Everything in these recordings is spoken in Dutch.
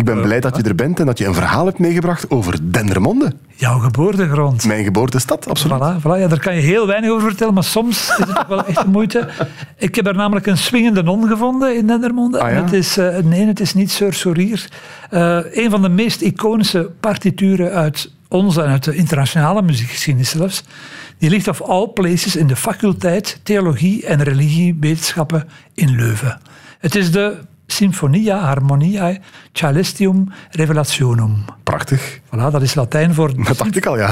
Ik ben blij dat je er bent en dat je een verhaal hebt meegebracht over Dendermonde. Jouw geboortegrond. Mijn geboortestad, absoluut. Voilà, voilà. Ja, daar kan je heel weinig over vertellen, maar soms is het toch wel echt de moeite. Ik heb er namelijk een swingende non gevonden in Dendermonde. Ah, ja? Het is, eh, nee, het is niet Sir Sourier. Eh, een van de meest iconische partituren uit onze en uit de internationale muziekgeschiedenis zelfs. Die ligt of all places in de faculteit Theologie en Religiewetenschappen in Leuven. Het is de Sinfonia Harmoniae Celestium Revelationum. Prachtig. Voilà, dat is Latijn voor Dat dacht ik al, ja.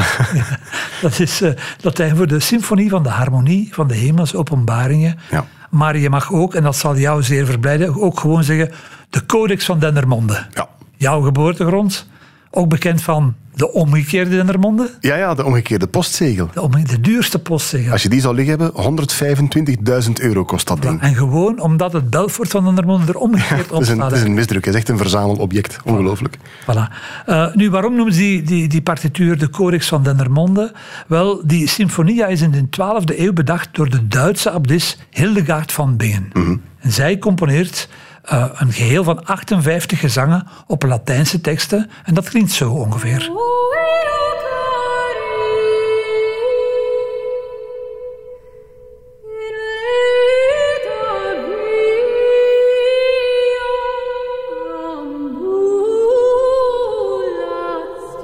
dat is eh, Latijn voor de symfonie van de harmonie van de hemelse openbaringen. Ja. Maar je mag ook, en dat zal jou zeer verblijden, ook gewoon zeggen de Codex van Dendermonde. Ja. Jouw geboortegrond, ook bekend van de omgekeerde Dendermonde, Ja, ja, de omgekeerde postzegel. de, omge- de duurste postzegel. Als je die zou liggen hebben, 125.000 euro kost dat ding. En gewoon omdat het Belfort van Dendermonde er omgekeerd op staat. het is een misdruk, het is echt een verzamelobject. Ongelooflijk. Voilà. Eh, nu, waarom noemen ze die, die, die partituur de Codex van Dendermonde? Wel, die symfonia is in de 12e eeuw bedacht door de Duitse abdis Hildegard van Bingen. En zij componeert eh, een geheel van 58 gezangen op Latijnse teksten. En dat klinkt zo ongeveer.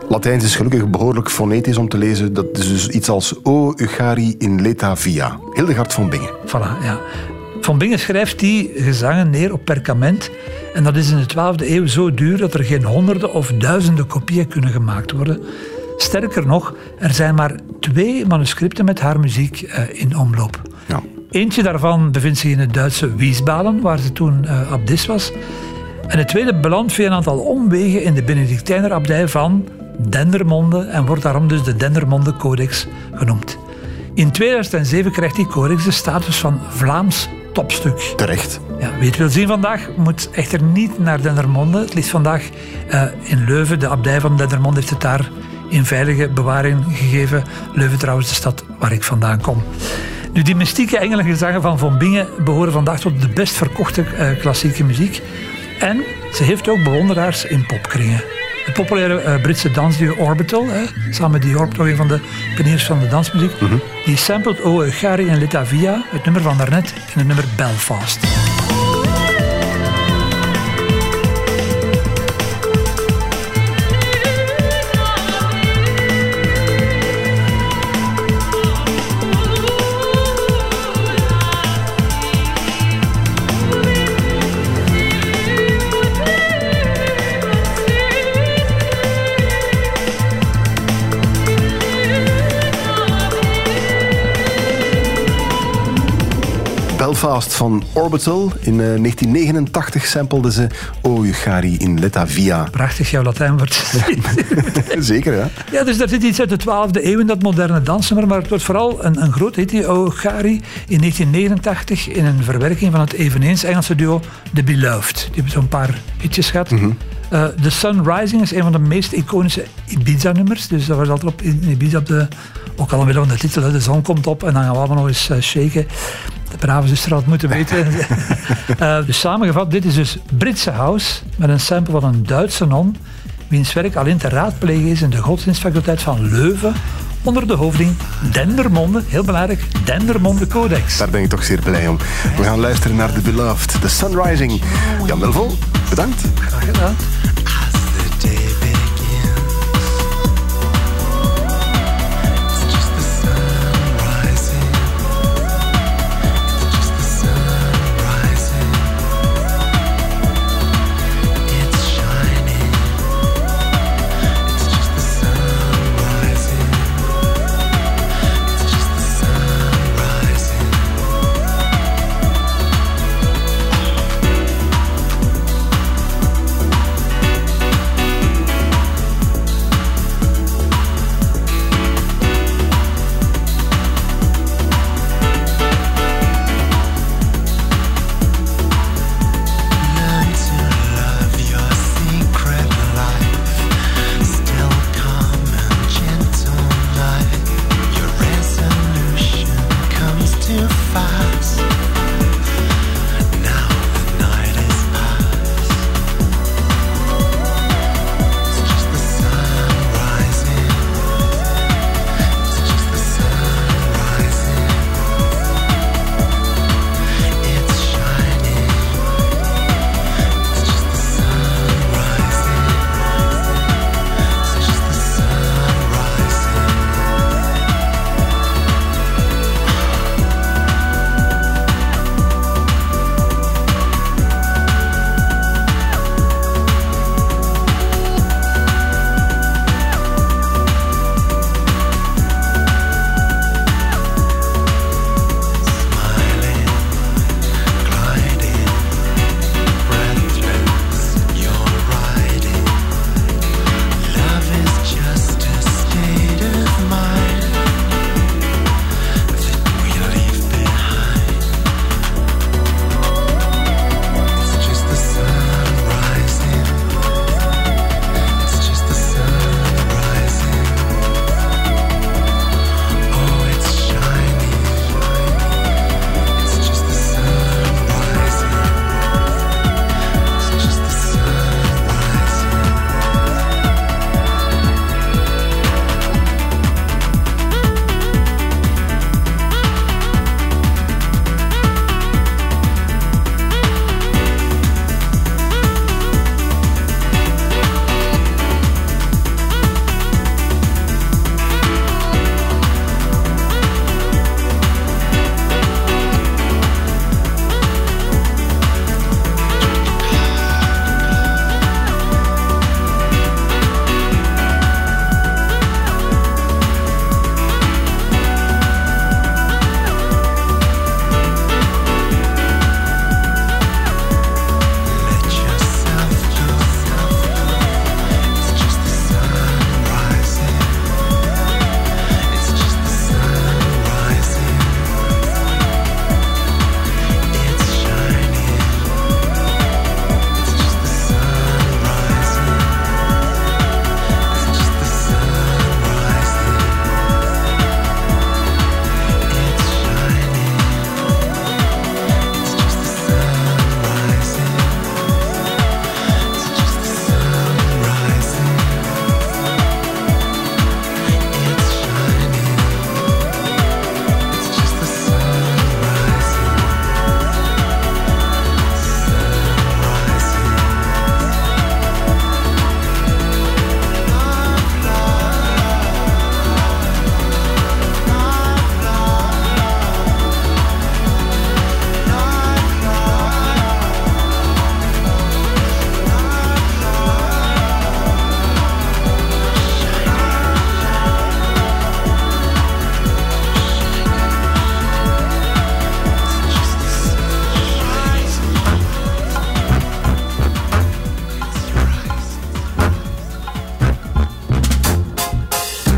Latijns is gelukkig behoorlijk fonetisch om te lezen. Dat is dus iets als O Euchari in Leta Via. Hildegard van Bingen. Voilà, ja. Van Bingen schrijft die gezangen neer op perkament. En dat is in de 12e eeuw zo duur dat er geen honderden of duizenden kopieën kunnen gemaakt worden. Sterker nog, er zijn maar twee manuscripten met haar muziek eh, in omloop. Ja. Eentje daarvan bevindt zich in het Duitse Wiesbaden, waar ze toen eh, abdis was. En het tweede belandt via een aantal omwegen in de Benedictijnerabdij van Dendermonde en wordt daarom dus de Dendermonde Codex genoemd. In 2007 krijgt die codex de status van Vlaams topstuk. Terecht. Ja, wie het wil zien vandaag moet echter niet naar Dendermonde. Het ligt vandaag eh, in Leuven. De abdij van Dendermonde heeft het daar in veilige bewaring gegeven. Leuven trouwens de stad waar ik vandaan kom. Nu, die mystieke engelengezangen van Von Bingen behoren vandaag tot de best verkochte eh, klassieke muziek. En ze heeft ook bewonderaars in popkringen. Het populaire eh, Britse dansduo Orbital, hè, samen met die Orbital, een van de pioniers van de dansmuziek, die sampled O Euchari en Leta Via, het nummer van daarnet, in het nummer Belfast. Belfast van Orbital. In eh, 1989 sampelde ze O Euchari in Leta Via. Prachtig, jouw Latijn wordt. Zeker, ja. ja, dus daar zit iets uit de 12e eeuw in dat moderne dansnummer, maar het wordt vooral een, een groot hit, die O in 1989 in een verwerking van het eveneens Engelse duo The Beloved. Die hebben zo'n paar hitjes gehad. Eh, The Sun Rising is een van de meest iconische Ibiza-nummers, dus dat was altijd op in Ibiza op de, ook al omwille van de titel, de zon komt op en dan gaan we allemaal nog eens eh, shaken. De brave zuster had moeten weten. Eh, dus samengevat, dit is dus Britse house met een sample van een Duitse non, wiens werk alleen te raadplegen is in de godsdienstfaculteit van Leuven onder de hoofding Dendermonde, heel belangrijk, Dendermonde Codex. Daar ben ik toch zeer blij om. We gaan luisteren naar The Beloved, The Sun Rising. Jan Delvaux, bedankt. Graag gedaan.